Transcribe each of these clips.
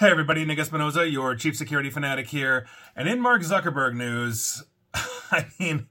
Hey everybody, Nick Espinosa, your chief security fanatic here. And in Mark Zuckerberg news, I mean,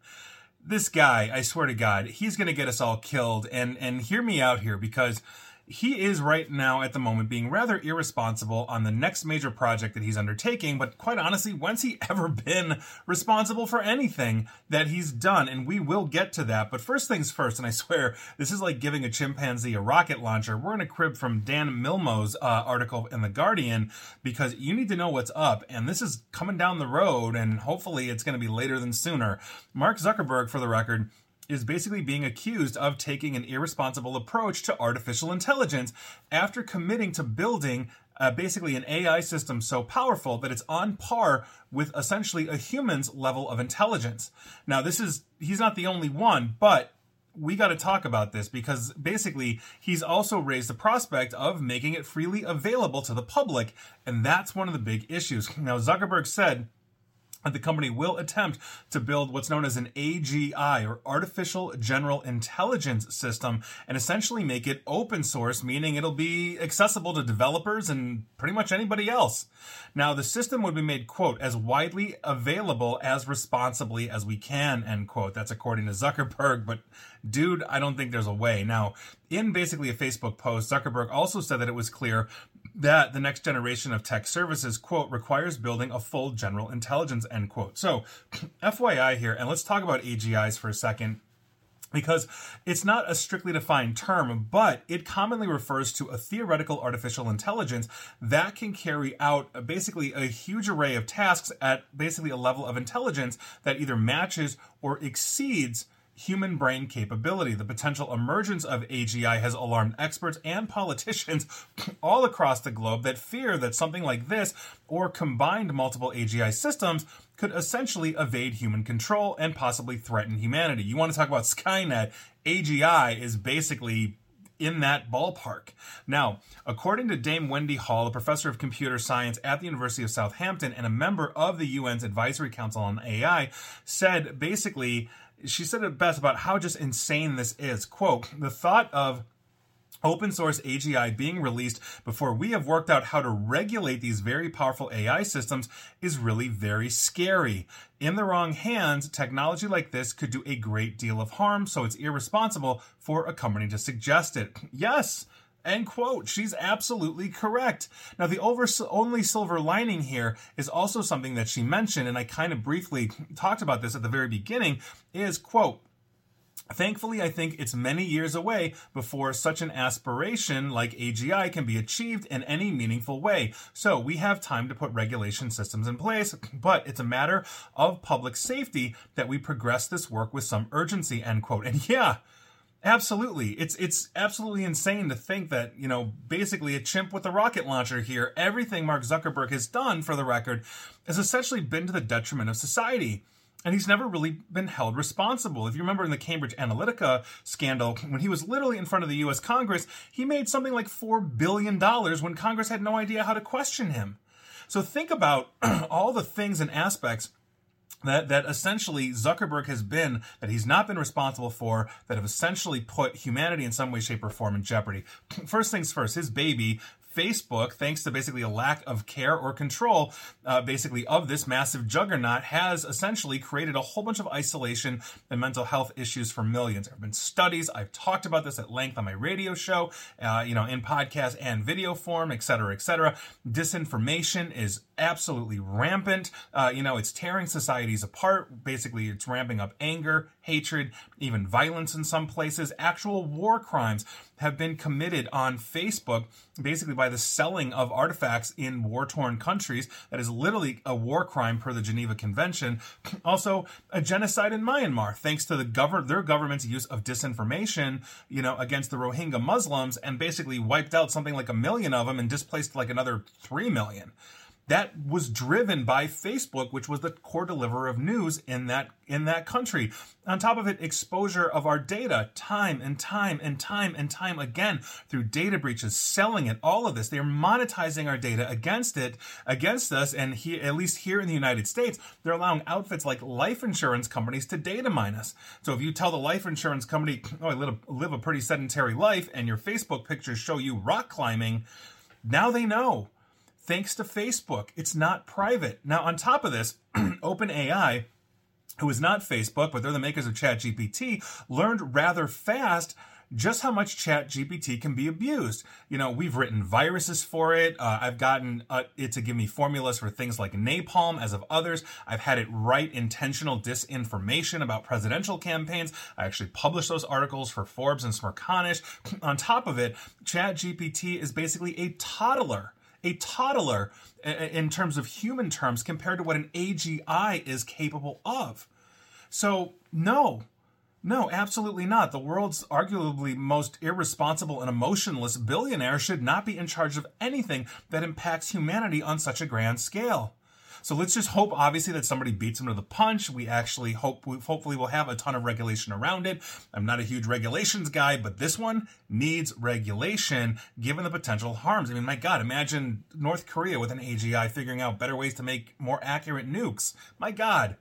this guy, I swear to God, he's going to get us all killed. And and hear me out here because he is right now at the moment being rather irresponsible on the next major project that he's undertaking. But quite honestly, when's he ever been responsible for anything that he's done? And we will get to that. But first things first, and I swear this is like giving a chimpanzee a rocket launcher. We're in a crib from Dan Milmo's uh, article in The Guardian because you need to know what's up. And this is coming down the road, and hopefully it's going to be later than sooner. Mark Zuckerberg, for the record, is basically being accused of taking an irresponsible approach to artificial intelligence after committing to building uh, basically an AI system so powerful that it's on par with essentially a human's level of intelligence. Now, this is, he's not the only one, but we got to talk about this because basically he's also raised the prospect of making it freely available to the public, and that's one of the big issues. Now, Zuckerberg said, the company will attempt to build what's known as an AGI or Artificial General Intelligence System and essentially make it open source, meaning it'll be accessible to developers and pretty much anybody else. Now, the system would be made, quote, as widely available as responsibly as we can, end quote. That's according to Zuckerberg, but dude, I don't think there's a way. Now, in basically a Facebook post, Zuckerberg also said that it was clear that the next generation of tech services, quote, requires building a full general intelligence, end quote. So, FYI here, and let's talk about AGIs for a second because it's not a strictly defined term, but it commonly refers to a theoretical artificial intelligence that can carry out uh, basically a huge array of tasks at basically a level of intelligence that either matches or exceeds human brain capability. The potential emergence of AGI has alarmed experts and politicians all across the globe that fear that something like this or combined multiple AGI systems could essentially evade human control and possibly threaten humanity. You want to talk about Skynet? AGI is basically in that ballpark. Now, according to Dame Wendy Hall, a professor of computer science at the University of Southampton and a member of the UN's Advisory Council on AI, said basically she said it best about how just insane this is. Quote, the thought of open source AGI being released before we have worked out how to regulate these very powerful AI systems is really very scary. In the wrong hands, technology like this could do a great deal of harm, so it's irresponsible for a company to suggest it. Yes, End quote. She's absolutely correct. Now, the over, only silver lining here is also something that she mentioned, and I kind of briefly talked about this at the very beginning, is quote, Thankfully, I think it's many years away before such an aspiration like AGI can be achieved in any meaningful way. So we have time to put regulation systems in place, but it's a matter of public safety that we progress this work with some urgency, end quote. And yeah, Absolutely. It's it's absolutely insane to think that, you know, basically a chimp with a rocket launcher here, everything Mark Zuckerberg has done for the record has essentially been to the detriment of society. And he's never really been held responsible. If you remember in the Cambridge Analytica scandal, when he was literally in front of the US Congress, he made something like $4 billion when Congress had no idea how to question him. So think about all the things and aspects that that essentially Zuckerberg has been that he's not been responsible for that have essentially put humanity in some way, shape, or form in jeopardy. First things first, his baby Facebook, thanks to basically a lack of care or control, uh, basically of this massive juggernaut, has essentially created a whole bunch of isolation and mental health issues for millions. There have been studies. I've talked about this at length on my radio show, uh, you know, in podcast and video form, et cetera, et cetera. Disinformation is absolutely rampant. Uh, you know, it's tearing societies apart. Basically, it's ramping up anger, hatred, even violence in some places. Actual war crimes have been committed on Facebook, basically by the selling of artifacts in war torn countries. That is literally a war crime per the Geneva Convention. Also, a genocide in Myanmar, thanks to the government, their government's use of disinformation, you know, against the Rohingya Muslims and basically wiped out something like a million of them and displaced like another three million that was driven by Facebook, which was the core deliverer of news in that in that country. On top of it, exposure of our data time and time and time and time again through data breaches, selling it, all of this. They are monetizing our data against it, against us, and he, at least here in the United States, they're allowing outfits like life insurance companies to data mine us. So if you tell the life insurance company, "Oh, I live a, live a pretty sedentary life," and your Facebook pictures show you rock climbing, now they know thanks to Facebook. It's not private. Now, on top of this, OpenAI, who is not Facebook, but they're the makers of ChatGPT, learned rather fast just how much chat gpt can be abused. You know we've written viruses for it. Uh, i've gotten uh, it to give me formulas for things like napalm as of others. I've had it write intentional disinformation about presidential campaigns. I actually published those articles for forbes and smerconish on top of it chat gpt is basically a toddler a toddler in terms of human terms compared to what an agi is capable of so no no, absolutely not. The world's arguably most irresponsible and emotionless billionaire should not be in charge of anything that impacts humanity on such a grand scale. So let's just hope, obviously, that somebody beats him to the punch. We actually hope, hopefully, we'll have a ton of regulation around it. I'm not a huge regulations guy, but this one needs regulation given the potential harms. I mean, my God, imagine North Korea with an AGI figuring out better ways to make more accurate nukes. My God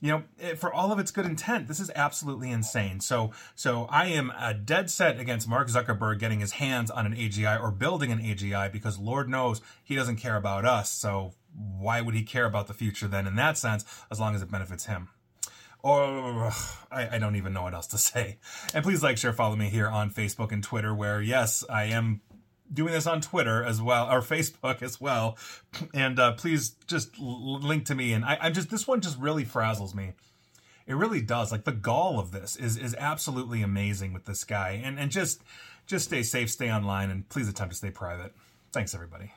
you know eh, for all of its good intent this is absolutely insane so so i am a dead set against mark zuckerberg getting his hands on an agi or building an agi because lord knows he doesn't care about us so why would he care about the future then in that sense as long as it benefits him or I, I don't even know what else to say and please like share follow me here on facebook and twitter where yes i am doing this on Twitter as well or Facebook as well. And uh, please just link to me. And I, I'm just this one just really frazzles me. It really does. Like the gall of this is is absolutely amazing with this guy. And and just just stay safe, stay online, and please attempt to stay private. Thanks everybody.